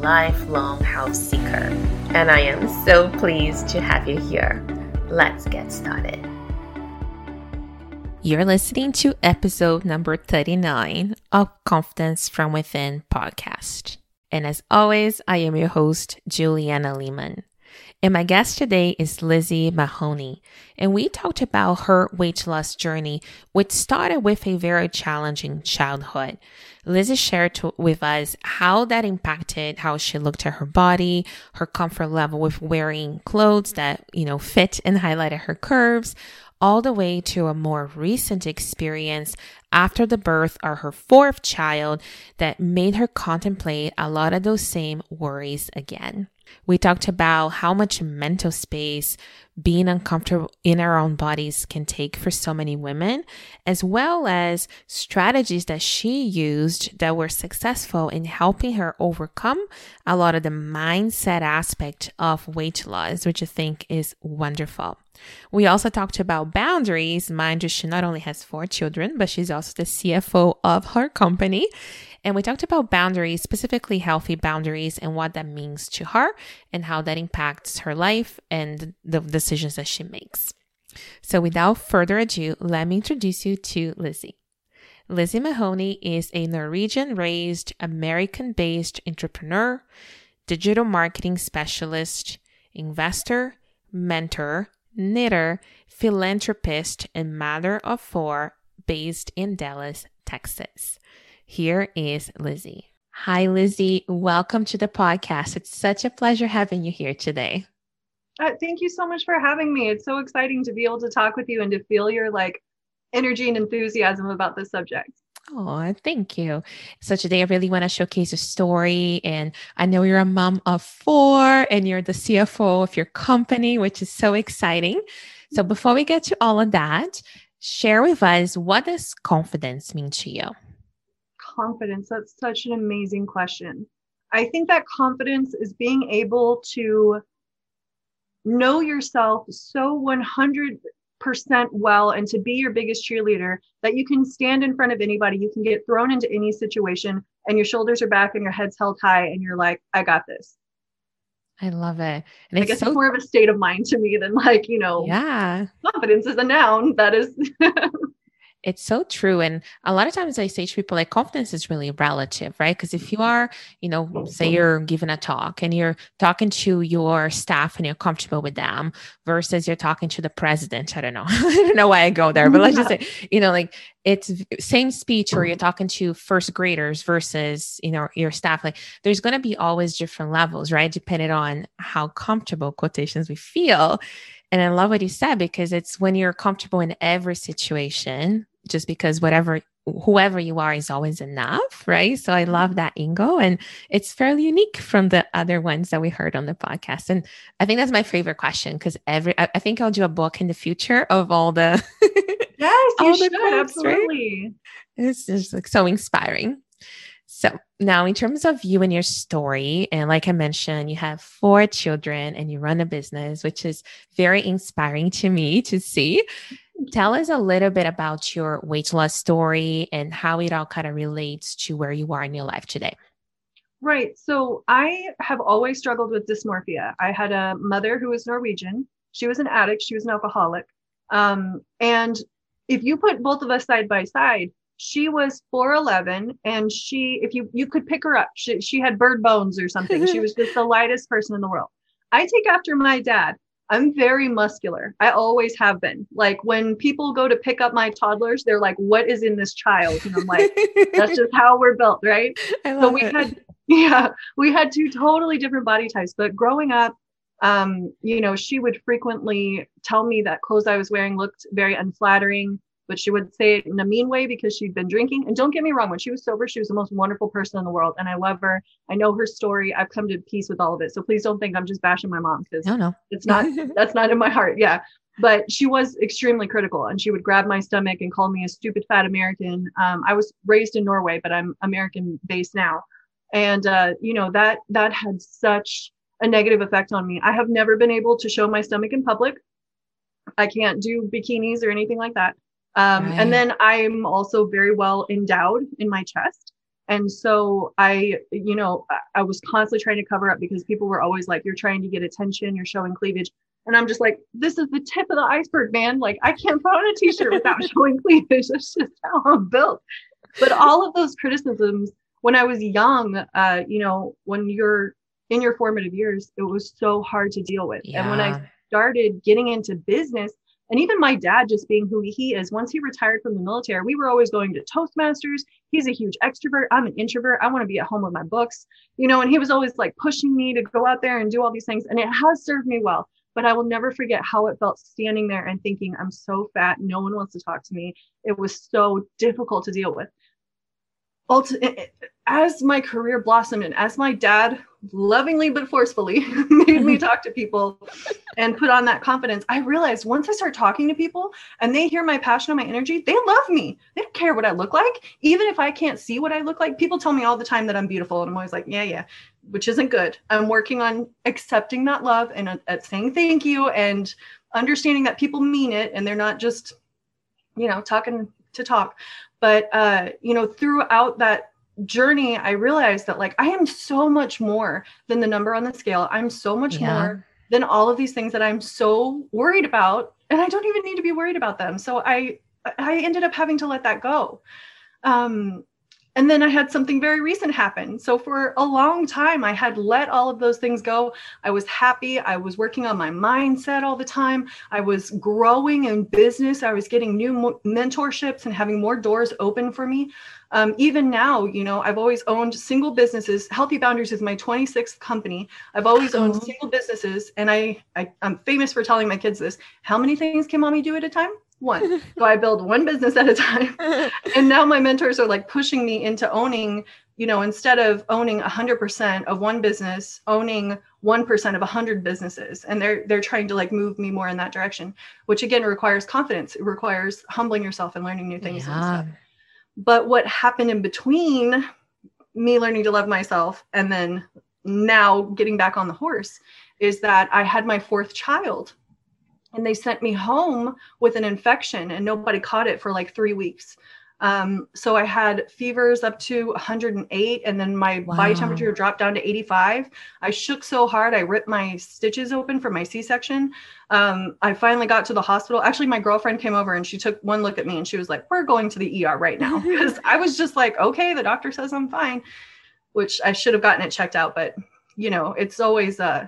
lifelong house seeker. And I am so pleased to have you here. Let's get started. You're listening to episode number 39 of Confidence from Within podcast. And as always, I am your host, Juliana Lehman. And my guest today is Lizzie Mahoney. And we talked about her weight loss journey, which started with a very challenging childhood. Lizzie shared to, with us how that impacted how she looked at her body, her comfort level with wearing clothes that, you know, fit and highlighted her curves, all the way to a more recent experience after the birth of her fourth child that made her contemplate a lot of those same worries again. We talked about how much mental space being uncomfortable in our own bodies can take for so many women, as well as strategies that she used that were successful in helping her overcome a lot of the mindset aspect of weight loss, which I think is wonderful. We also talked about boundaries. Mind you, she not only has four children, but she's also the CFO of her company. And we talked about boundaries, specifically healthy boundaries, and what that means to her and how that impacts her life and the decisions that she makes. So, without further ado, let me introduce you to Lizzie. Lizzie Mahoney is a Norwegian raised, American based entrepreneur, digital marketing specialist, investor, mentor, knitter, philanthropist, and mother of four based in Dallas, Texas. Here is Lizzie. Hi, Lizzie. Welcome to the podcast. It's such a pleasure having you here today. Uh, thank you so much for having me. It's so exciting to be able to talk with you and to feel your like energy and enthusiasm about this subject. Oh, thank you. So today I really want to showcase a story. And I know you're a mom of four and you're the CFO of your company, which is so exciting. So before we get to all of that, share with us what does confidence mean to you? Confidence? That's such an amazing question. I think that confidence is being able to know yourself so 100% well and to be your biggest cheerleader that you can stand in front of anybody, you can get thrown into any situation, and your shoulders are back and your head's held high, and you're like, I got this. I love it. And I guess so- it's more of a state of mind to me than like, you know, yeah. Confidence is a noun. That is It's so true. And a lot of times I say to people, like, confidence is really relative, right? Because if you are, you know, say you're giving a talk and you're talking to your staff and you're comfortable with them versus you're talking to the president. I don't know. I don't know why I go there, but let's just say, you know, like it's same speech or you're mm-hmm. talking to first graders versus, you know, your staff. Like there's going to be always different levels, right? Depending on how comfortable quotations we feel. And I love what you said because it's when you're comfortable in every situation, just because whatever whoever you are is always enough, right? So I love that Ingo and it's fairly unique from the other ones that we heard on the podcast. And I think that's my favorite question because every I, I, think I'll do a book in the future of all the Yes, you should quotes, absolutely. Right? It's just like so inspiring. So now in terms of you and your story, and like I mentioned, you have four children and you run a business, which is very inspiring to me to see. Tell us a little bit about your weight loss story and how it all kind of relates to where you are in your life today. Right. So I have always struggled with dysmorphia. I had a mother who was Norwegian. She was an addict, she was an alcoholic. Um, and if you put both of us side by side, she was 4'11 and she if you you could pick her up she, she had bird bones or something she was just the lightest person in the world i take after my dad I'm very muscular. I always have been. Like when people go to pick up my toddlers, they're like, "What is in this child?" And I'm like, "That's just how we're built, right?" so we it. had, yeah, we had two totally different body types. But growing up, um, you know, she would frequently tell me that clothes I was wearing looked very unflattering. But she would say it in a mean way because she'd been drinking. And don't get me wrong, when she was sober, she was the most wonderful person in the world. And I love her. I know her story. I've come to peace with all of it. So please don't think I'm just bashing my mom because no, no. it's not, that's not in my heart. Yeah. But she was extremely critical and she would grab my stomach and call me a stupid fat American. Um, I was raised in Norway, but I'm American based now. And, uh, you know, that, that had such a negative effect on me. I have never been able to show my stomach in public. I can't do bikinis or anything like that. Um, right. And then I'm also very well endowed in my chest. And so I, you know, I was constantly trying to cover up because people were always like, you're trying to get attention, you're showing cleavage. And I'm just like, this is the tip of the iceberg, man. Like, I can't put on a t shirt without showing cleavage. That's just how I'm built. But all of those criticisms, when I was young, uh, you know, when you're in your formative years, it was so hard to deal with. Yeah. And when I started getting into business, and even my dad, just being who he is, once he retired from the military, we were always going to Toastmasters. He's a huge extrovert. I'm an introvert. I want to be at home with my books, you know, and he was always like pushing me to go out there and do all these things. And it has served me well. But I will never forget how it felt standing there and thinking, I'm so fat. No one wants to talk to me. It was so difficult to deal with. As my career blossomed and as my dad lovingly but forcefully made me talk to people and put on that confidence i realized once i start talking to people and they hear my passion and my energy they love me. They don't care what i look like. Even if i can't see what i look like people tell me all the time that i'm beautiful and i'm always like yeah yeah which isn't good. I'm working on accepting that love and uh, at saying thank you and understanding that people mean it and they're not just you know talking to talk but uh you know throughout that journey, I realized that like I am so much more than the number on the scale. I'm so much yeah. more than all of these things that I'm so worried about. And I don't even need to be worried about them. So I I ended up having to let that go. Um, and then I had something very recent happen. So for a long time, I had let all of those things go. I was happy. I was working on my mindset all the time. I was growing in business. I was getting new mo- mentorships and having more doors open for me. Um, even now, you know, I've always owned single businesses. Healthy Boundaries is my 26th company. I've always owned single businesses, and I, I I'm famous for telling my kids this. How many things can mommy do at a time? One. so I build one business at a time. and now my mentors are like pushing me into owning, you know, instead of owning 100% of one business, owning 1% of 100 businesses. And they're they're trying to like move me more in that direction, which again requires confidence. It requires humbling yourself and learning new things yeah. But what happened in between me learning to love myself and then now getting back on the horse is that I had my fourth child and they sent me home with an infection and nobody caught it for like three weeks. Um, so i had fevers up to 108 and then my wow. body temperature dropped down to 85 i shook so hard i ripped my stitches open for my c-section. Um, i finally got to the hospital. Actually my girlfriend came over and she took one look at me and she was like we're going to the er right now. Because i was just like okay the doctor says i'm fine which i should have gotten it checked out but you know it's always uh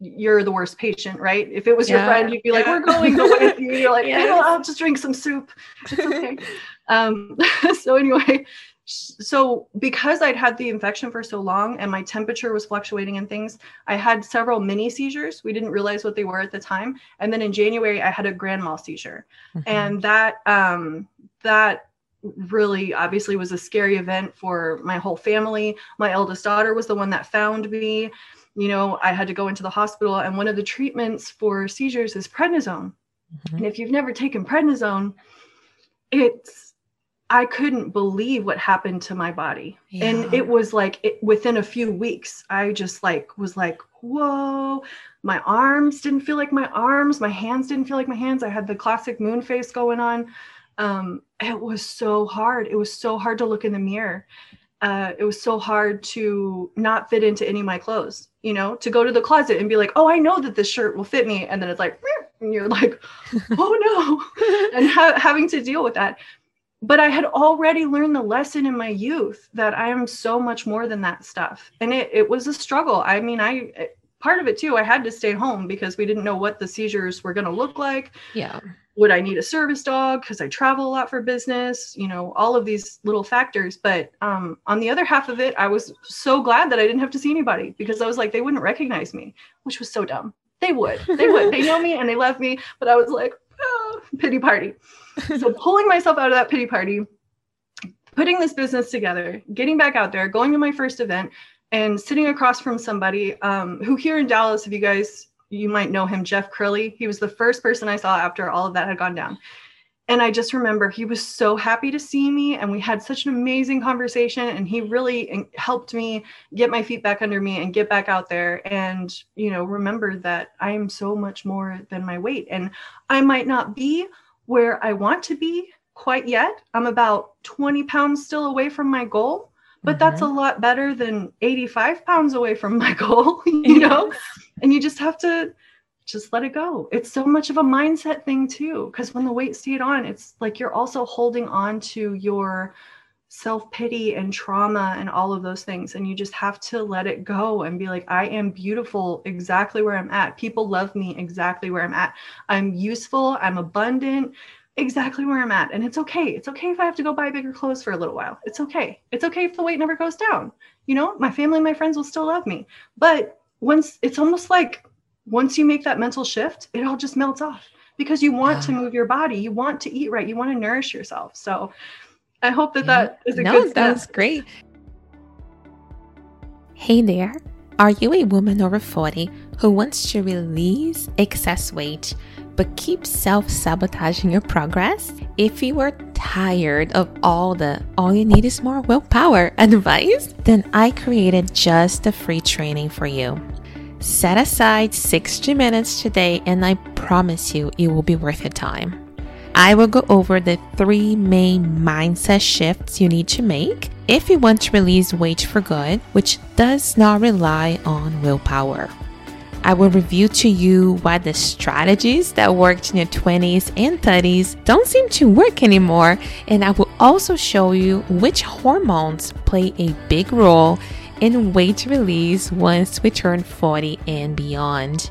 you're the worst patient, right? If it was yeah, your friend, you'd be yeah. like, "We're going with you." You're like, yes. "I'll just drink some soup. It's okay." um, so anyway, so because I'd had the infection for so long and my temperature was fluctuating and things, I had several mini seizures. We didn't realize what they were at the time, and then in January I had a grand mal seizure, mm-hmm. and that um, that really obviously was a scary event for my whole family. My eldest daughter was the one that found me you know, I had to go into the hospital, and one of the treatments for seizures is prednisone. Mm-hmm. And if you've never taken prednisone, it's I couldn't believe what happened to my body. Yeah. And it was like it, within a few weeks, I just like was like, whoa, my arms didn't feel like my arms, my hands didn't feel like my hands. I had the classic moon face going on. Um, it was so hard. It was so hard to look in the mirror uh, it was so hard to not fit into any of my clothes, you know, to go to the closet and be like, oh, I know that this shirt will fit me. And then it's like, and you're like, oh no, and ha- having to deal with that. But I had already learned the lesson in my youth that I am so much more than that stuff. And it, it was a struggle. I mean, I, part of it too, I had to stay home because we didn't know what the seizures were going to look like. Yeah would I need a service dog because I travel a lot for business? You know, all of these little factors. But um, on the other half of it, I was so glad that I didn't have to see anybody because I was like, they wouldn't recognize me, which was so dumb. They would, they would, they know me and they love me. But I was like, oh, pity party. so pulling myself out of that pity party, putting this business together, getting back out there, going to my first event, and sitting across from somebody um, who here in Dallas, if you guys you might know him, Jeff Crilley. He was the first person I saw after all of that had gone down. And I just remember he was so happy to see me, and we had such an amazing conversation. And he really helped me get my feet back under me and get back out there. And, you know, remember that I am so much more than my weight. And I might not be where I want to be quite yet. I'm about 20 pounds still away from my goal, but mm-hmm. that's a lot better than 85 pounds away from my goal, you know? and you just have to just let it go. It's so much of a mindset thing too, because when the weight stayed on, it's like you're also holding on to your self pity and trauma and all of those things. And you just have to let it go and be like, I am beautiful exactly where I'm at. People love me exactly where I'm at. I'm useful. I'm abundant exactly where I'm at. And it's okay. It's okay if I have to go buy bigger clothes for a little while. It's okay. It's okay if the weight never goes down. You know, my family, and my friends will still love me. But once it's almost like once you make that mental shift, it all just melts off because you want yeah. to move your body, you want to eat right, you want to nourish yourself. So I hope that yeah. that is a no, good step. That's great. Hey there. Are you a woman over 40 who wants to release excess weight but keep self sabotaging your progress? If you are tired of all the all you need is more willpower advice, then I created just a free training for you. Set aside 60 minutes today, and I promise you it will be worth your time. I will go over the three main mindset shifts you need to make if you want to release weight for good, which does not rely on willpower. I will review to you why the strategies that worked in your 20s and 30s don't seem to work anymore, and I will also show you which hormones play a big role in weight release once we turn 40 and beyond.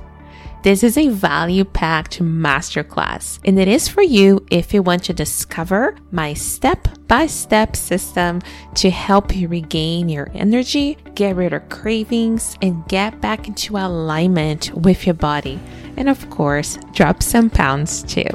This is a value packed masterclass, and it is for you if you want to discover my step by step system to help you regain your energy, get rid of cravings, and get back into alignment with your body. And of course, drop some pounds too.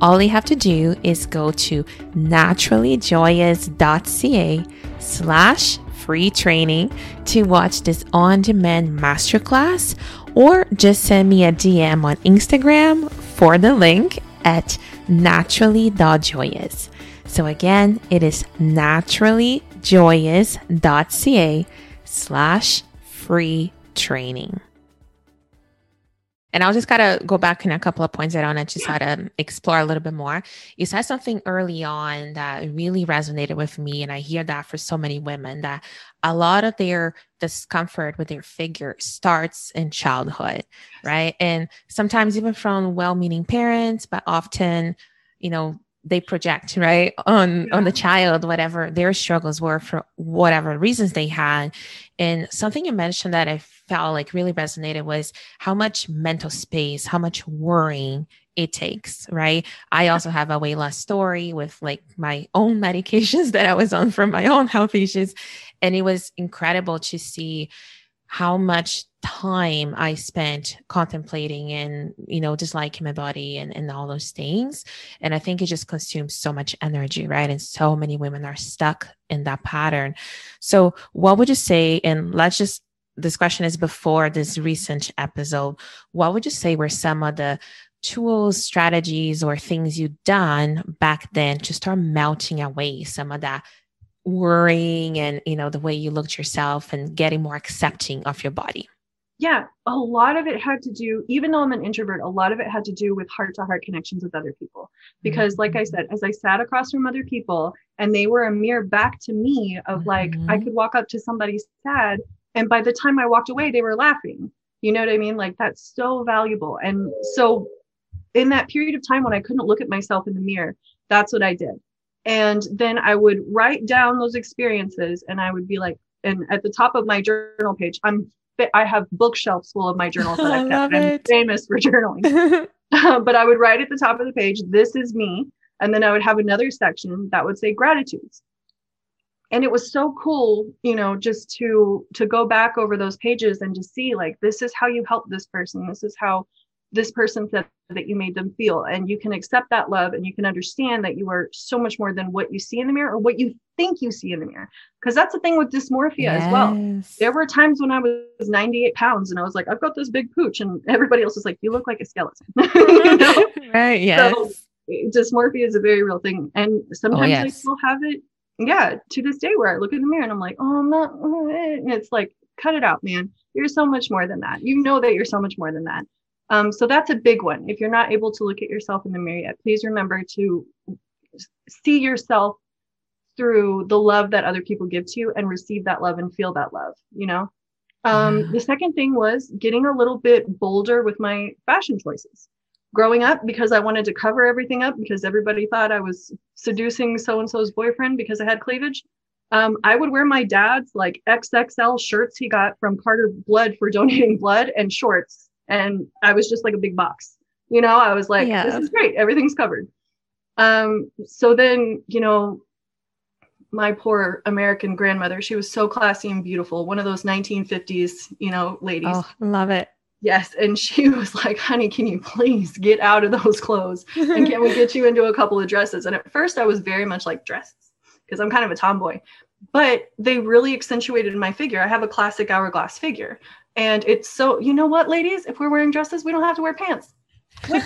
All you have to do is go to naturallyjoyous.ca slash free training to watch this on demand masterclass or just send me a DM on Instagram for the link at naturally.joyous. So again, it is naturallyjoyous.ca slash free training. And I'll just gotta go back in a couple of points that I want to just try to explore a little bit more. You said something early on that really resonated with me, and I hear that for so many women that a lot of their discomfort with their figure starts in childhood, right? And sometimes even from well-meaning parents, but often, you know, they project right on yeah. on the child whatever their struggles were for whatever reasons they had. And something you mentioned that i felt like really resonated was how much mental space how much worrying it takes right? I also have a weight loss story with like my own medications that i was on for my own health issues. And it was incredible to see how much time I spent contemplating and, you know, disliking my body and, and all those things. And I think it just consumes so much energy, right? And so many women are stuck in that pattern. So, what would you say? And let's just, this question is before this recent episode. What would you say were some of the tools, strategies, or things you've done back then to start melting away some of that worrying and you know the way you looked yourself and getting more accepting of your body yeah a lot of it had to do even though i'm an introvert a lot of it had to do with heart to heart connections with other people because mm-hmm. like i said as i sat across from other people and they were a mirror back to me of mm-hmm. like i mm-hmm. could walk up to somebody sad and by the time i walked away they were laughing you know what i mean like that's so valuable and so in that period of time when i couldn't look at myself in the mirror that's what i did and then I would write down those experiences and I would be like, and at the top of my journal page, I'm I have bookshelves full of my journals that I've kept. I'm famous for journaling. but I would write at the top of the page, this is me. And then I would have another section that would say gratitudes. And it was so cool, you know, just to to go back over those pages and to see like this is how you help this person. This is how this person said that you made them feel. And you can accept that love and you can understand that you are so much more than what you see in the mirror or what you think you see in the mirror. Because that's the thing with dysmorphia yes. as well. There were times when i was 98 pounds and i was like i've got this big pooch and everybody else was like you look like a skeleton. You know? right yes. so, dysmorphia is a very real thing. And oh, sometimes oh, yes. i still have it yeah to this day where i look in the mirror and i'm like oh i'm not eh. and it's like cut it out man. You're so much more than that. You know that you're so much more than that um, so that's a big one. If you're not able to look at yourself in the mirror yet, please remember to see yourself through the love that other people give to you and receive that love and feel that love, you know? Um, yeah. The second thing was getting a little bit bolder with my fashion choices. Growing up, because I wanted to cover everything up, because everybody thought I was seducing so and so's boyfriend because I had cleavage, um, I would wear my dad's like XXL shirts he got from Carter Blood for donating blood and shorts and I was just like a big box. You know, I was like, yeah. this is great, everything's covered. Um, so then, you know, my poor American grandmother, she was so classy and beautiful, one of those 1950s, you know, ladies. Oh, love it. Yes. And she was like, honey, can you please get out of those clothes? And can we get you into a couple of dresses? And at first I was very much like dresses because I'm kind of a tomboy, but they really accentuated my figure. I have a classic hourglass figure. And it's so, you know what, ladies, if we're wearing dresses, we don't have to wear pants. yeah,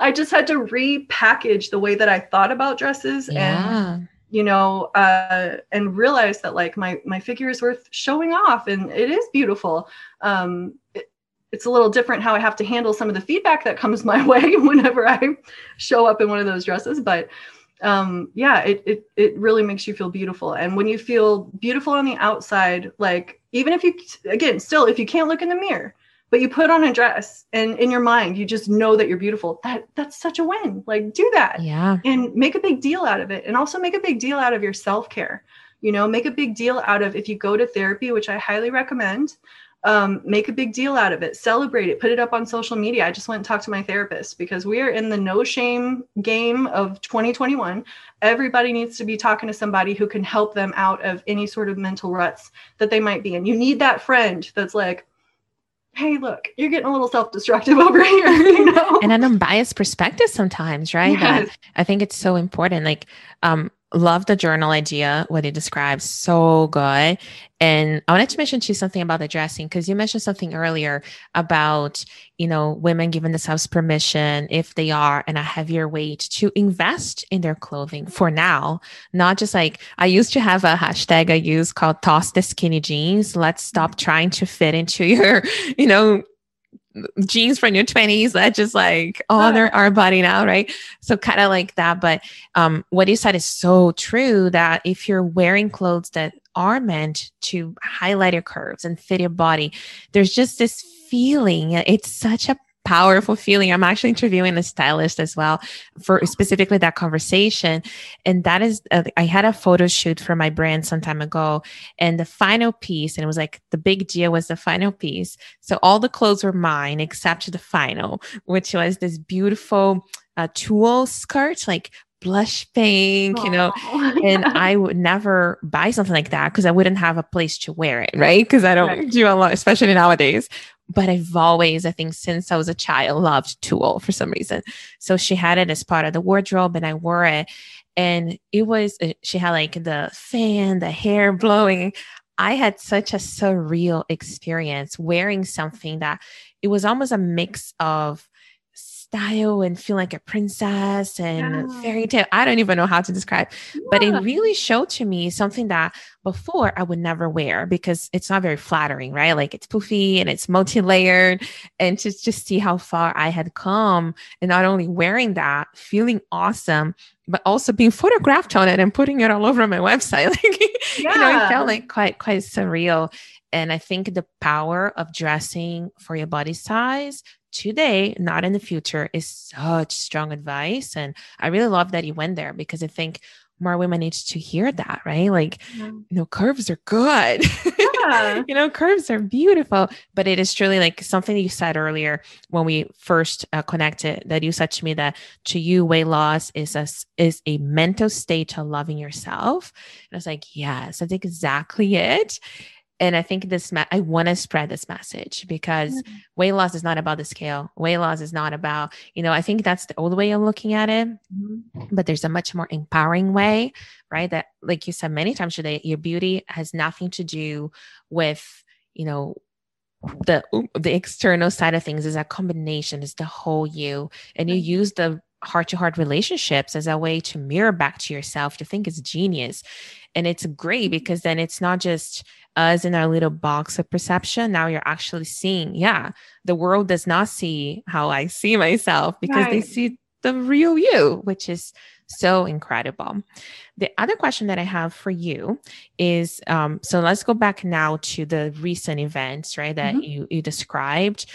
I just had to repackage the way that I thought about dresses yeah. and you know uh, and realize that like my my figure is worth showing off and it is beautiful. Um, it, it's a little different how I have to handle some of the feedback that comes my way whenever I show up in one of those dresses but um yeah it, it it really makes you feel beautiful. And when you feel beautiful on the outside like even if you again still if you can't look in the mirror but you put on a dress and in your mind you just know that you're beautiful that that's such a win. Like do that yeah. and make a big deal out of it. And also make a big deal out of your self-care. You know make a big deal out of if you go to therapy which i highly recommend um, make a big deal out of it, celebrate it, put it up on social media. I just went and talked to my therapist because we are in the no shame game of 2021. Everybody needs to be talking to somebody who can help them out of any sort of mental ruts that they might be in. You need that friend that's like, hey, look, you're getting a little self-destructive over here, you know? and an unbiased perspective sometimes, right? Yes. I think it's so important. Like, um, love the journal idea, what it describes. So good. And I wanted to mention to you something about the dressing because you mentioned something earlier about, you know, women giving themselves permission if they are in a heavier weight to invest in their clothing for now. Not just like I used to have a hashtag I use called toss the skinny jeans. Let's stop trying to fit into your, you know, jeans from your 20s that just like honor our body now right? So kind of like that but um what you said is so true that if you're wearing clothes that are meant to highlight your curves and fit your body there's just this feeling. It's such a powerful feeling. I'm actually interviewing a stylist as well for specifically that conversation. And that is, uh, I had a photo shoot for my brand some time ago. And the final piece, and it was like the big deal was the final piece. So all the clothes were mine except the final, which was this beautiful uh, tulle skirt, like blush pink, Aww. you know, and I would never buy something like that because I wouldn't have a place to wear it, right? Because I don't right. do a lot, especially nowadays but I've always, I think, since I was a child, loved tulle for some reason. So she had it as part of the wardrobe, and I wore it. And it was, uh, she had like the fan, the hair blowing. I had such a surreal experience wearing something that it was almost a mix of style and feel like a princess and yeah. fairy tale. I don't even know how to describe, yeah. but it really showed to me something that before I would never wear because it's not very flattering, right? Like it's poofy and it's multi layered. And to just see how far I had come and not only wearing that, feeling awesome, but also being photographed on it and putting it all over my website. Like, yeah. you know, it felt like quite, quite surreal. And I think the power of dressing for your body size today, not in the future, is such strong advice. And I really love that you went there because I think more women need to hear that, right? Like, yeah. you know, curves are good. Yeah. you know, curves are beautiful. But it is truly like something you said earlier when we first uh, connected that you said to me that to you, weight loss is a, is a mental state to loving yourself. And I was like, yes, that's exactly it. And I think this, me- I want to spread this message because Mm-hmm. weight loss is not about the scale. Weight loss is not about, you know, I think that's the old way of looking at it, Mhm. but there's a much more empowering way, right? That, like you said many times today, your beauty has nothing to do with, you know, the the external side of things is a combination is the whole you and you use the heart to heart relationships as a way to mirror back to yourself to think it's genius. And it's great because then it's not just us in our little box of perception. Now you're actually seeing yeah the world does not see how i see myself because they see the real you which is so incredible. The other question that i have for you is um, so let's go back now to the recent events right that Mhm. you you described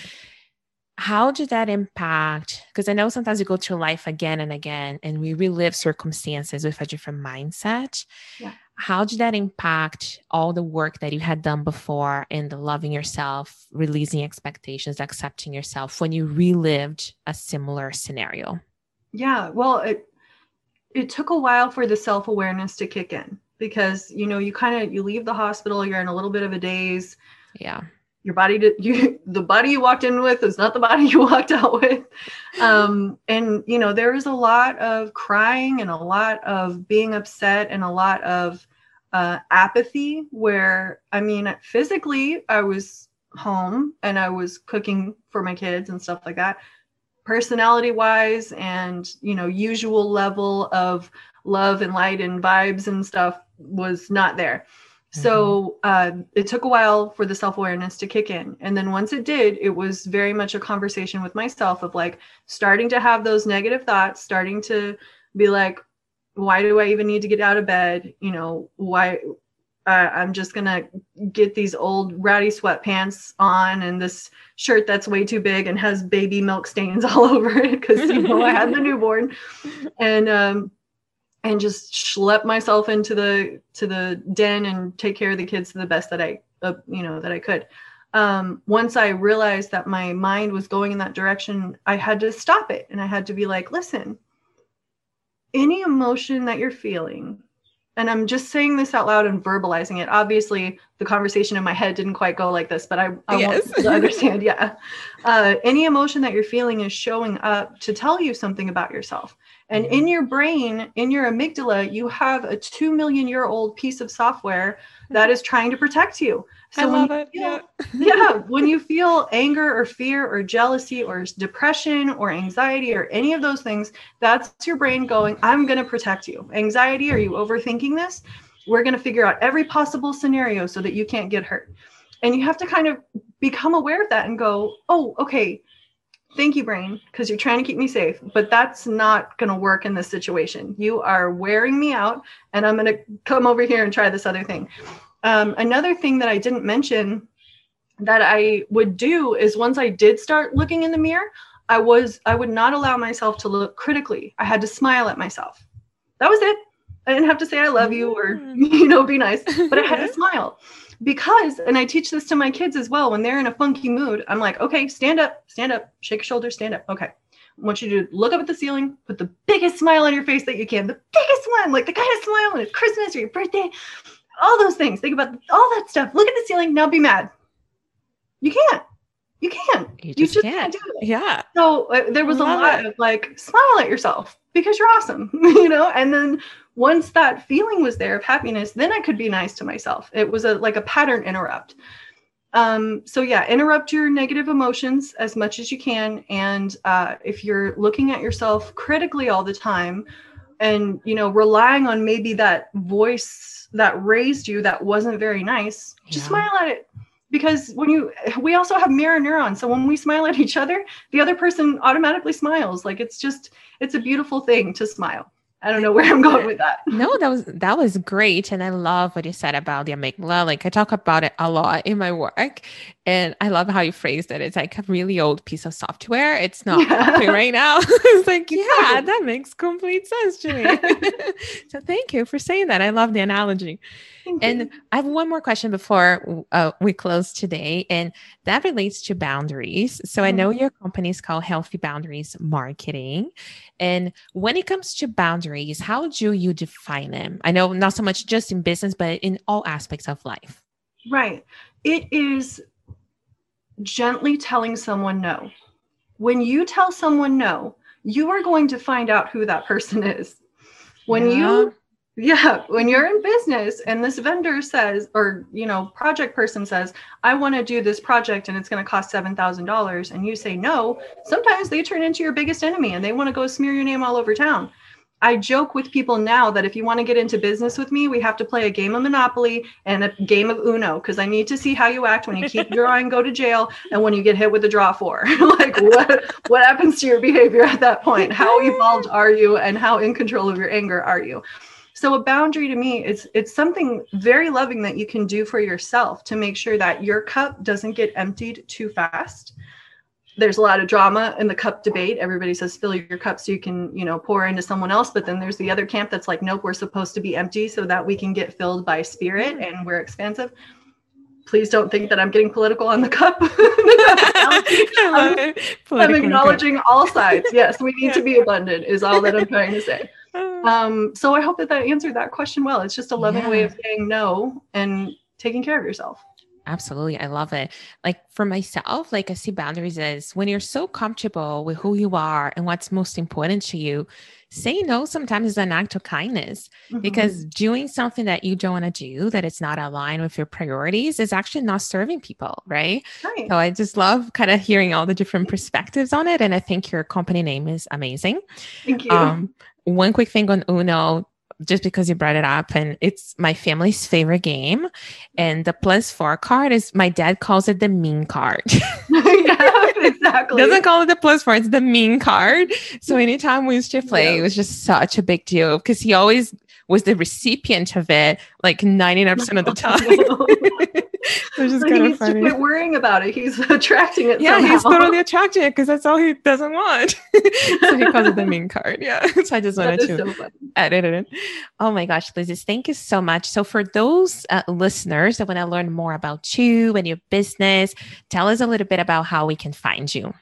how did that impact because i know sometimes we go through life again and again and we relive circumstances with a different mindset Yeah. how did that impact all the work that you had done before in the loving yourself releasing expectations accepting yourself when you relived a similar scenario Yeah, well, it it took a while for the self-awareness to kick in because you know you kind of you leave the hospital, you're in a little bit of a daze. yeah Your body did you the body you walked in with is not the body you walked out with. Um, and you know there was a lot of crying and a lot of being upset and a lot of uh, apathy. Where I mean, physically I was home and I was cooking for my kids and stuff like that personality wise and you know usual level of love and light and vibes and stuff was not there so uh, it took a while for the self-awareness to kick in. And then once it did it was very much a conversation with myself of like starting to have those negative thoughts starting to be like why do i even need to get out of bed? You know why uh, i'm just gonna get these old ratty sweatpants on and this shirt that's way too big and has baby milk stains all over it because you know I had the newborn, and um, and just schlep myself into the to the den and take care of the kids to the best that I uh, you know that I could. Um, once I realized that my mind was going in that direction, I had to stop it and I had to be like, listen, any emotion that you're feeling and I'm just saying this out loud and verbalizing it. Obviously, the conversation in my head didn't quite go like this, but I, I Yes. want to understand. Yeah. Uh, any emotion that you're feeling is showing up to tell you something about yourself. And mm-hmm. in your brain, in your amygdala, you have a two million year old piece of software that is trying to protect you. i love you it. feel- yeah. Yeah. When you feel anger or fear or jealousy or depression or anxiety or any of those things that's your brain going i'm going to protect you. Anxiety are you overthinking this? We're going to figure out every possible scenario so that you can't get hurt. And you have to kind of become aware of that and go oh okay thank you brain because you're trying to keep me safe but that's not going to work in this situation you are wearing me out and i'm going to come over here and try this other thing um, another thing that i didn't mention that I would do is once I did start looking in the mirror, I was I would not allow myself to look critically. I had to smile at myself. That was it. I didn't have to say I love you or Mm. you know be nice, but I had to smile. Because and I teach this to my kids as well when they're in a funky mood, I'm like, "Okay, stand up, stand up, shake your shoulders, stand up." Okay. I want you to look up at the ceiling, put the biggest smile on your face that you can, the biggest one, like the kind of smile when it's Christmas or your birthday, all those things. Think about all that stuff. Look at the ceiling. Now be mad. You can't. You can't. you You just, just can't can't do it. yeah So uh, there was a lot it. of like, smile at yourself because you're awesome, you know? And then once that feeling was there of happiness, then I could be nice to myself. It was a like a pattern interrupt. Um, so yeah, interrupt your negative emotions as much as you can. And uh, if you're looking at yourself critically all the time, and you know, relying on maybe that voice that raised you that wasn't very nice, just smile at it. Because when you, we also have mirror neurons. So when we smile at each other, the other person automatically smiles. Like it's just, it's a beautiful thing to smile. I don't know where I'm going with that. No, that was that was great, and I love what you said about the amygdala. Like I talk about it a lot in my work, and I love how you phrased it. It's like a really old piece of software. It's not Yeah. right now. it's like, yeah, that makes complete sense to me. so thank you for saying that. I love the analogy. Thank you. And I have one more question before uh, we close today, and that relates to boundaries. So I know your company is called Healthy Boundaries Marketing. And when it comes to boundaries, how do you define them? I know not so much just in business, but in all aspects of life. Right. It is gently telling someone no. When you tell someone no, you are going to find out who that person is. When yeah. you yeah, when you're in business and this vendor says or you know, project person says, "I want to do this project and it's going to cost $7,000." and you say no, sometimes they turn into your biggest enemy and they want to go smear your name all over town. I joke with people now that if you want to get into business with me, we have to play a game of Monopoly and a game of Uno because I need to see how you act when you keep drawing, go to jail, and when you get hit with a draw four. like what what happens to your behavior at that point? How evolved are you, and how in control of your anger are you? So a boundary to me is it's something very loving that you can do for yourself to make sure that your cup doesn't get emptied too fast there's a lot of drama in the cup debate. Everybody says fill your cup so you can, you know, pour into someone else. But then there's the other camp that's like, nope, we're supposed to be empty so that we can get filled by spirit mm. and we're expansive. Please don't think that I'm getting political on the cup. I'm, I'm, acknowledging all sides. Yes, we need to be abundant, is all that I'm trying to say. Um, so I hope that that answered that question well. It's just a loving yeah. way of saying no and taking care of yourself. Absolutely. I love it. Like for myself, like I see boundaries as when you're so comfortable with who you are and what's most important to you, saying no sometimes is an act of kindness mm-hmm. because doing something that you don't want to do, that it's not aligned with your priorities, is actually not serving people. Right? right. So I just love kind of hearing all the different perspectives on it. And I think your company name is amazing. Thank you. Um, one quick thing on Uno just because you brought it up and it's my family's favorite game. And the plus four card is my dad calls it the mean card. Yeah exactly. Doesn't call it the plus four it's the mean card. So anytime we used to play yeah. it was just such a big deal because he always was the recipient of it like 99% of the time which is kind of funny. quit worrying about it. He's attracting it. Yeah, somehow. he's totally attracting it because that's all he doesn't want. so he calls it the mean card. Yeah. So I just wanted to so edit it. Oh my gosh, Lizzie, thank you so much. So for those uh, listeners that want to learn more about you and your business, tell us a little bit about how we can find you.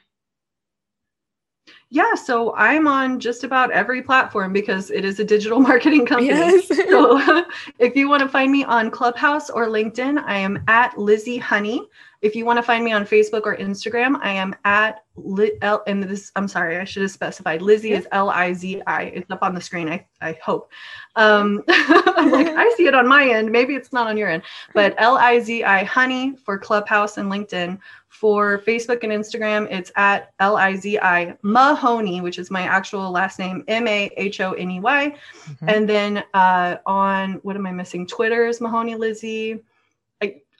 Yeah, so I'm on just about every platform because it is a digital marketing company. Yes. so if you want to find me on Clubhouse or LinkedIn, I am at Lizzie Honey. If you want to find me on Facebook or Instagram, I am at L and this I'm sorry, I should have specified. Lizzie is L I Z I. It's up on the screen, I, I hope. Um, I'm like, I see it on my end. Maybe it's not on your end, but L I Z I Honey for Clubhouse and LinkedIn. For Facebook and Instagram, it's at L I Z I Mahoney, which is my actual last name, M A H O N E Y. Mm-hmm. And then uh, on what am I missing? Twitter is Mahoney Lizzie.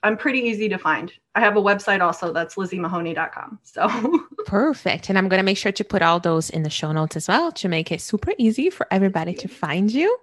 I'm pretty easy to find. I have a website also that's lizziemahoney.com. So perfect. And I'm going to make sure to put all those in the show notes as well to make it super easy for everybody to find you.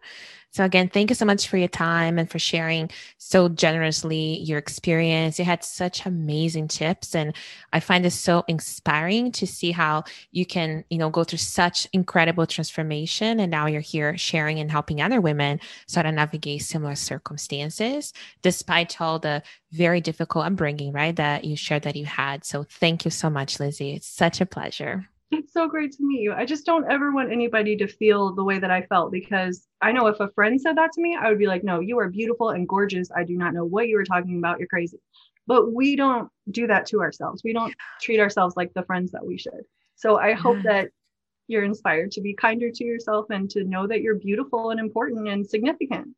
So, again, thank you so much for your time and for sharing so generously your experience. You had such amazing tips. And I find this so inspiring to see how you can, you know, go through such incredible transformation. And now you're here sharing and helping other women sort of navigate similar circumstances, despite all the very difficult upbringing, right? That you shared that you had. So, thank you so much, Lizzie. It's such a pleasure. It's so great to meet you. I just don't ever want anybody to feel the way that I felt because I know if a friend said that to me, I would be like, no, you are beautiful and gorgeous. I do not know what you were talking about. You're crazy. But we don't do that to ourselves. We don't treat ourselves like the friends that we should. So I hope that you're inspired to be kinder to yourself and to know that you're beautiful and important and significant.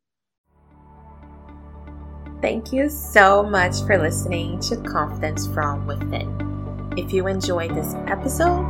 Thank you so much for listening to Confidence from Within. If you enjoyed this episode,